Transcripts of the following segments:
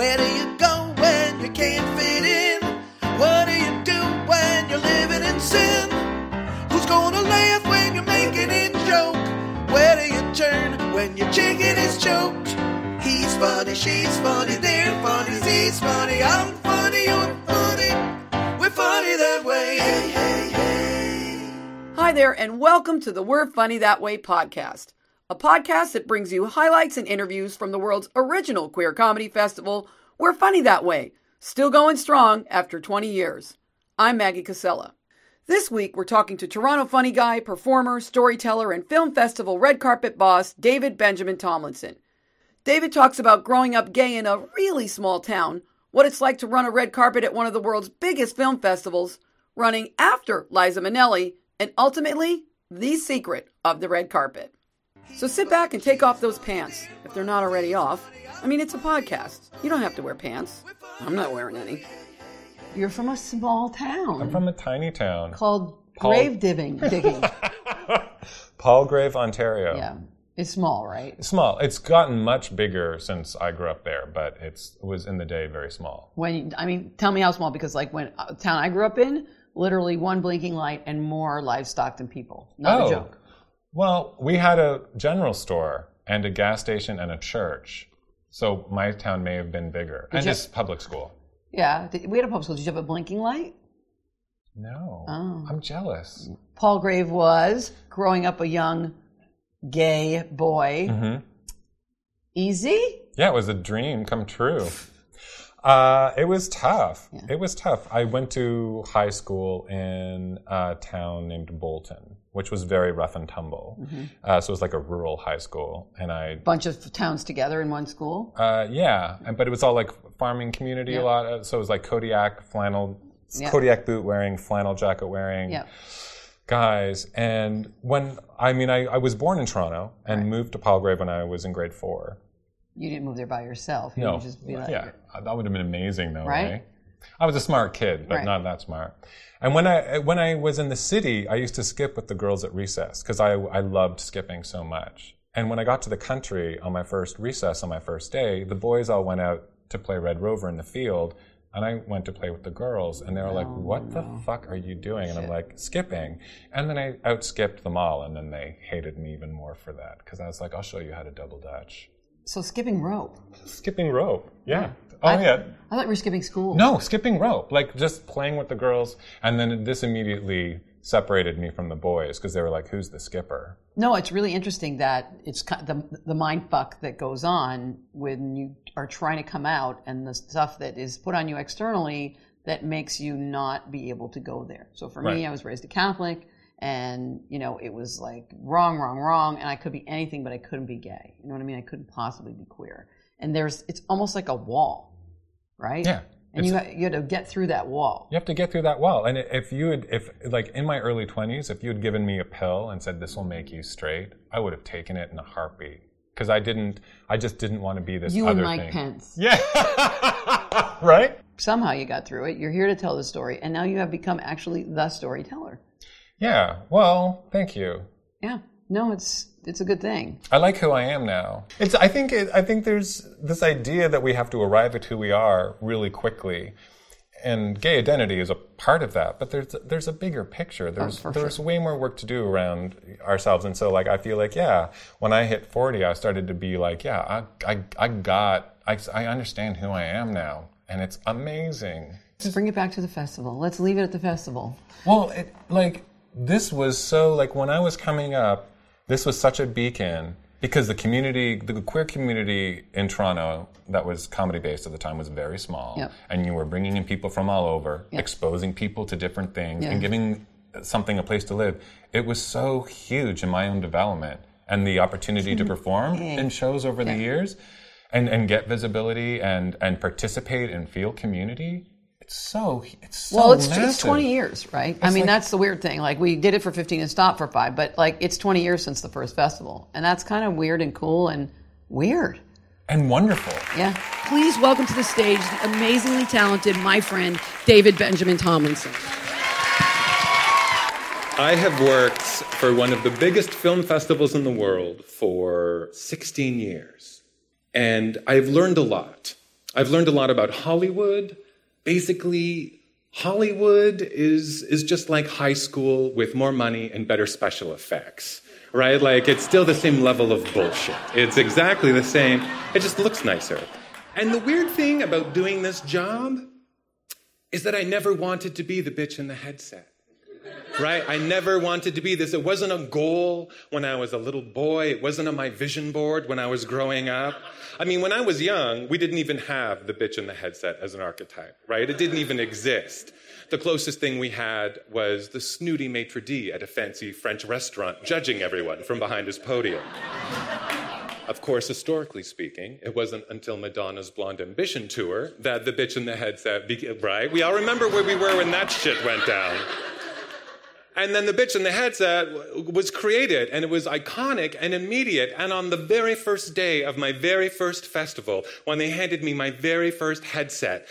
Where do you go when you can't fit in? What do you do when you're living in sin? Who's gonna laugh when you're making it joke? Where do you turn when your chicken is choked? He's funny, she's funny, they're funny, he's funny, I'm funny, you're funny. We're funny that way. Hey, hey, hey. Hi there, and welcome to the We're Funny That Way podcast, a podcast that brings you highlights and interviews from the world's original queer comedy festival, We're Funny That Way, still going strong after 20 years. I'm Maggie Cassella. This week, we're talking to Toronto funny guy, performer, storyteller, and film festival red carpet boss, David Benjamin Tomlinson. David talks about growing up gay in a really small town, what it's like to run a red carpet at one of the world's biggest film festivals, running after Liza Minnelli, and ultimately, the secret of the red carpet. So sit back and take off those pants, if they're not already off. I mean, it's a podcast. You don't have to wear pants. I'm not wearing any. You're from a small town I'm from a tiny town, called Paul- grave digging. digging. Palgrave, Ontario. yeah, it's small, right? Small. It's gotten much bigger since I grew up there, but it's, it was in the day very small. When I mean, tell me how small because like when uh, town I grew up in, literally one blinking light and more livestock than people. Not Oh. a joke. Well, we had a general store and a gas station and a church. So my town may have been bigger. and you- just public school. Yeah, th- we had a public school. Did you have a blinking light? No. Oh. I'm jealous. Palgrave was growing up a young gay boy. hmm Easy? Yeah, it was a dream come true. Uh, it was tough. It was tough. I went to high school in a town named Bolton, which was very rough and tumble. Uh, so it was like a rural high school, and I, Bunch of towns together in one school. uh, yeah, and- but it was all like farming community a lot. uh, So it was like Kodiak flannel. Kodiak boot wearing, flannel jacket wearing Yeah. guys. And when I mean, I, I was born in Toronto and moved to Palgrave when I was in grade four. You didn't move there by yourself. You No. just be like, yeah, that would have been amazing, though, Right? right? I was a smart kid, but Right. not that smart. And when I when I was in the city, I used to skip with the girls at recess because I I loved skipping so much. And when I got to the country on my first recess on my first day, the boys all went out to play Red Rover in the field, and I went to play with the girls, and they were like, "What the fuck are you doing?" And I'm like, "Skipping." And then I outskipped them all, and then they hated me even more for that because I was like, "I'll show you how to double dutch." So skipping rope. Skipping rope, yeah. Oh I, yeah. I thought we were skipping school. No, skipping rope, like just playing with the girls, and then this immediately separated me from the boys because they were like, "Who's the skipper?" No, it's really interesting that it's the the mind fuck that goes on when you are trying to come out and the stuff that is put on you externally that makes you not be able to go there. So for me, I was raised a Catholic, and you know it was like wrong, wrong, wrong, and I could be anything, but I couldn't be gay. You know what I mean? I couldn't possibly be queer. And there's it's almost like a wall, right? Yeah, And you ha- you had to get through that wall. You have to get through that wall. And if you had, if like in my early twenties, if you had given me a pill and said this will make you straight, I would have taken it in a heartbeat because I didn't. I just didn't want to be this You other and Mike thing. Pence. Yeah, right. Somehow you got through it. You're here to tell the story, and now you have become actually the storyteller. Yeah. Well, thank you. Yeah. No, it's it's a good thing. I like who I am now. It's. I think. It, I think there's this idea that we have to arrive at who we are really quickly, and gay identity is a part of that. But there's there's a bigger picture. Oh, there's for there's way more work to do around ourselves. And so, like, I feel like, yeah, when I hit forty, I started to be like, yeah, I I, I got. I, I understand who I am now, and it's amazing. Let's bring it back to the festival. Let's leave it at the festival. Well, it, like this was so like when I was coming up, this was such a beacon because the community, the queer community in Toronto that was comedy based at the time was very small, Yep. and you were bringing in people from all over, exposing people to different things, Yeah. and giving something a place to live. It was so huge in my own development and the opportunity to perform in shows over the years. And, and get visibility and, and participate and feel community. It's so it's so Well, it's, it's 20 years, right? I mean, like- that's the weird thing. Like, we did it for 15 and stopped for five, but like, it's 20 years since the first festival. And that's kind of weird and cool and weird. and wonderful. Yeah. Please welcome to the stage the amazingly talented, my friend, David Benjamin Tomlinson. I have worked for one of the biggest film festivals in the world for 16 years. And I've learned a lot. I've learned a lot about Hollywood. Basically, Hollywood is, is just like high school with more money and better special effects, right? Like, it's still the same level of bullshit. It's exactly the same, it just looks nicer. And the weird thing about doing this job is that I never wanted to be the bitch in the headset. Right? I never wanted to be this. It wasn't a goal when I was a little boy. It wasn't on my vision board when I was growing up. I mean, when I was young, we didn't even have the bitch in the headset as an archetype, right? It didn't even exist. The closest thing we had was the snooty maitre d' at a fancy French restaurant judging everyone from behind his podium. Of course, historically speaking, it wasn't until Madonna's Blonde Ambition tour that the bitch in the headset, be- right? We all remember where we were when that shit went down. And then the bitch in the headset was created, and it was iconic and immediate. And on the very first day of my very first festival, when they handed me my very first headset,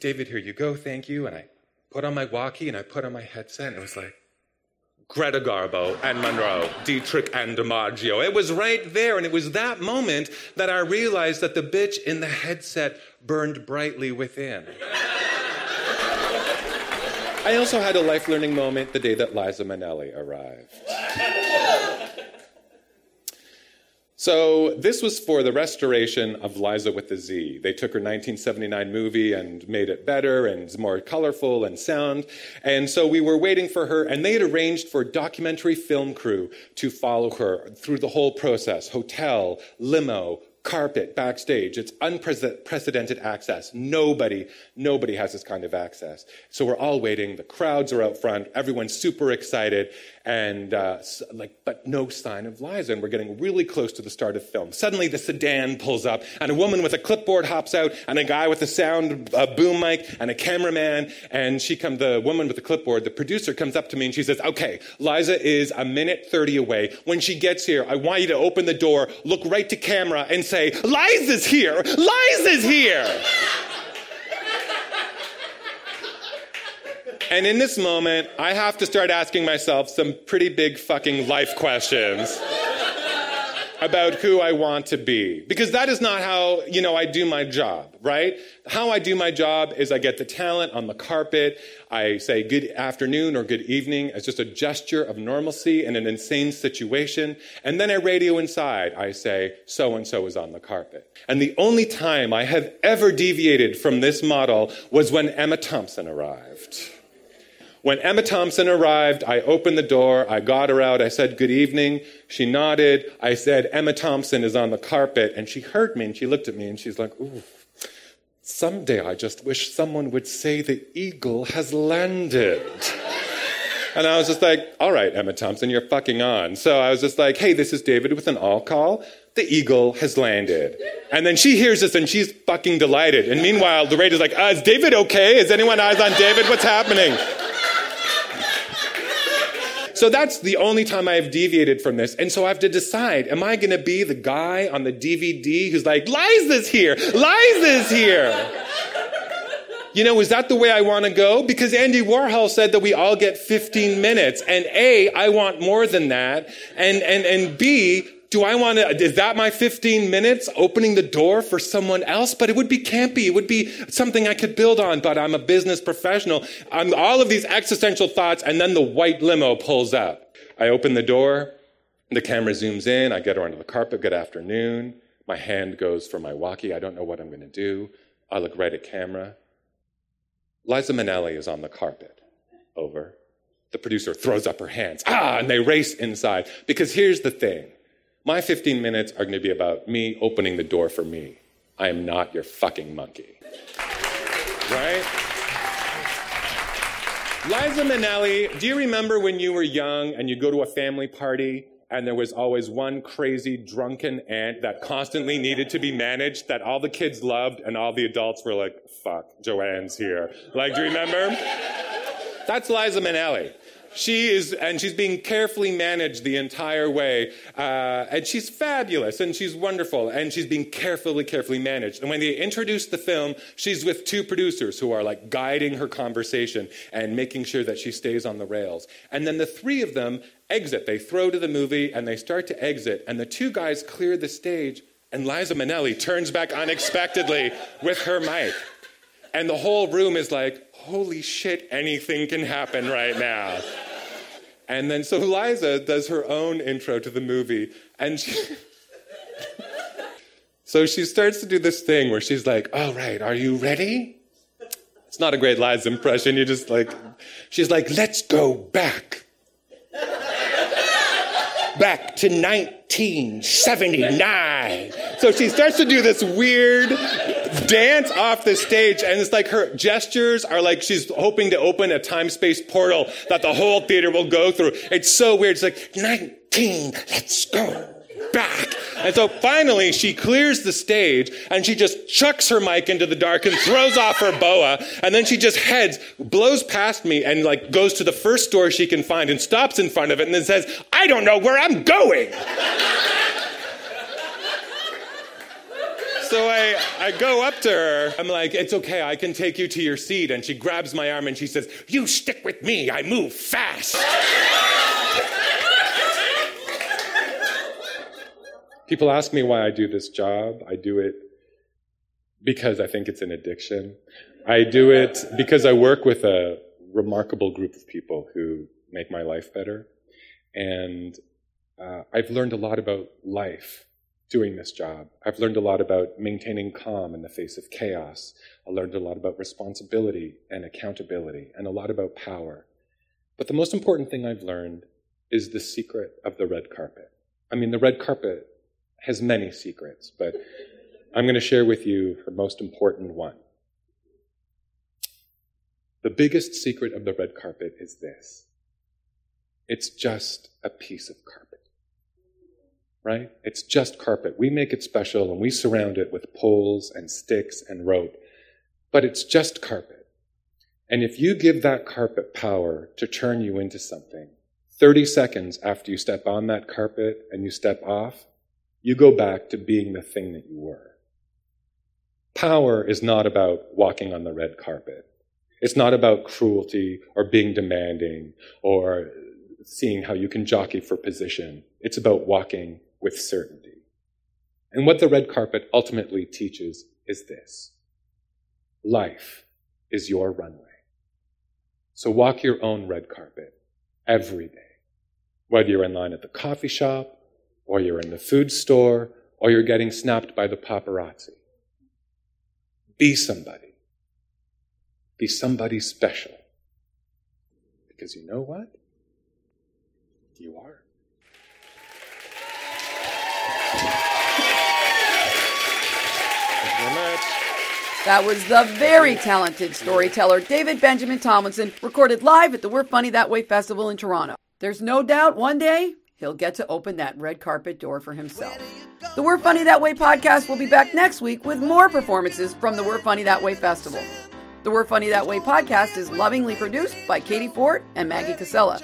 David, here you go, thank you. And I put on my walkie and I put on my headset, and it was like, Greta Garbo and Monroe, Dietrich and DiMaggio. It was right there, and it was that moment that I realized that the bitch in the headset burned brightly within. I also had a life learning moment the day that Liza Minnelli arrived. So, this was for the restoration of Liza with the Z. They took her 1979 movie and made it better and more colorful and sound. And so we were waiting for her, and they had arranged for a documentary film crew to follow her through the whole process hotel, limo, carpet backstage. It's unprecedented access. Nobody, nobody has this kind of access. So we're all waiting. The crowds are out front. Everyone's super excited, and uh, like, but no sign of Liza. And we're getting really close to the start of film. Suddenly, the sedan pulls up, and a woman with a clipboard hops out, and a guy with a sound uh, boom mic, and a cameraman. And she comes. The woman with the clipboard, the producer, comes up to me, and she says, "Okay, Liza is a minute thirty away. When she gets here, I want you to open the door, look right to camera, and say." say, Liza's here! Liza's here! And in this moment, I have to start asking myself some pretty big fucking life questions about who I want to be. Because that is not how, you know, I do my job, right? How I do my job is I get the talent on the carpet. I say good afternoon or good evening as just a gesture of normalcy in an insane situation. And then I radio inside. I say, so and so is on the carpet. And the only time I have ever deviated from this model was when Emma Thompson arrived. When Emma Thompson arrived, I opened the door, I got her out, I said, Good evening. She nodded. I said, Emma Thompson is on the carpet. And she heard me and she looked at me and she's like, Ooh, someday I just wish someone would say the eagle has landed. And I was just like, all right, Emma Thompson, you're fucking on. So I was just like, hey, this is David with an all call. The eagle has landed. And then she hears this and she's fucking delighted. And meanwhile, the radio's like, uh, is David okay? Is anyone eyes on David? What's happening? So that's the only time I have deviated from this. And so I have to decide, am I going to be the guy on the DVD who's like, Liza's here, Liza's here. You know, is that the way I want to go? Because Andy Warhol said that we all get 15 minutes. And A, I want more than that. And, and, and B, do I want to, is that my 15 minutes opening the door for someone else? But it would be campy. It would be something I could build on, but I'm a business professional. I'm all of these existential thoughts, and then the white limo pulls up. I open the door, the camera zooms in, I get her onto the carpet, good afternoon. My hand goes for my walkie. I don't know what I'm going to do. I look right at camera. Liza Minnelli is on the carpet. Over. The producer throws up her hands. Ah, and they race inside. Because here's the thing my 15 minutes are going to be about me opening the door for me. I am not your fucking monkey. Right? Liza Minnelli, do you remember when you were young and you go to a family party and there was always one crazy drunken aunt that constantly needed to be managed that all the kids loved and all the adults were like, fuck, Joanne's here. Like, do you remember? That's Liza Minnelli. She is, and she's being carefully managed the entire way. Uh, and she's fabulous and she's wonderful and she's being carefully, carefully managed. And when they introduce the film, she's with two producers who are like guiding her conversation and making sure that she stays on the rails. And then the three of them exit. They throw to the movie and they start to exit. And the two guys clear the stage And Liza Minnelli turns back unexpectedly with her mic. And the whole room is like, holy shit, anything can happen right now. And then so Liza does her own intro to the movie. And she, so she starts to do this thing where she's like, all right, are you ready? It's not a great Liza impression. You just like, she's like, let's go back. back to 1979. So she starts to do this weird dance off the stage, and it's like her gestures are like she's hoping to open a time space portal that the whole theater will go through. It's so weird. It's like, 19, let's go back. And so finally she clears the stage and she just chucks her mic into the dark and throws off her boa. And then she just heads, blows past me and like goes to the first door she can find and stops in front of it and then says, I don't know where I'm going. So I, I go up to her. I'm like, it's okay, I can take you to your seat. And she grabs my arm and she says, You stick with me, I move fast. People ask me why I do this job. I do it because I think it's an addiction. I do it because I work with a remarkable group of people who make my life better. And uh, I've learned a lot about life doing this job. I've learned a lot about maintaining calm in the face of chaos. I learned a lot about responsibility and accountability and a lot about power. But the most important thing I've learned is the secret of the red carpet. I mean, the red carpet has many secrets, but I'm going to share with you her most important one. The biggest secret of the red carpet is this it's just a piece of carpet. Right? It's just carpet. We make it special and we surround it with poles and sticks and rope, but it's just carpet. And if you give that carpet power to turn you into something, 30 seconds after you step on that carpet and you step off, you go back to being the thing that you were. Power is not about walking on the red carpet. It's not about cruelty or being demanding or seeing how you can jockey for position. It's about walking with certainty. And what the red carpet ultimately teaches is this. Life is your runway. So walk your own red carpet every day. Whether you're in line at the coffee shop or you're in the food store, or you're getting snapped by the paparazzi. Be somebody. Be somebody special. Because you know what? You are. Thank you very much. That was the very talented storyteller David Benjamin Tomlinson, recorded live at the We're Funny That Way Festival in Toronto. There's no doubt one day he'll get to open that red carpet door for himself. The We're Funny That Way podcast will be back next week with more performances from the We're Funny That Way festival. The We're Funny That Way podcast is lovingly produced by Katie Ford and Maggie Cassella.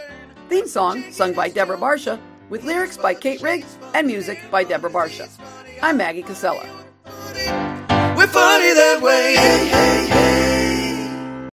Theme song sung by Deborah Barsha, with lyrics by Kate Riggs and music by Deborah Barsha. I'm Maggie Cassella. We're funny that way.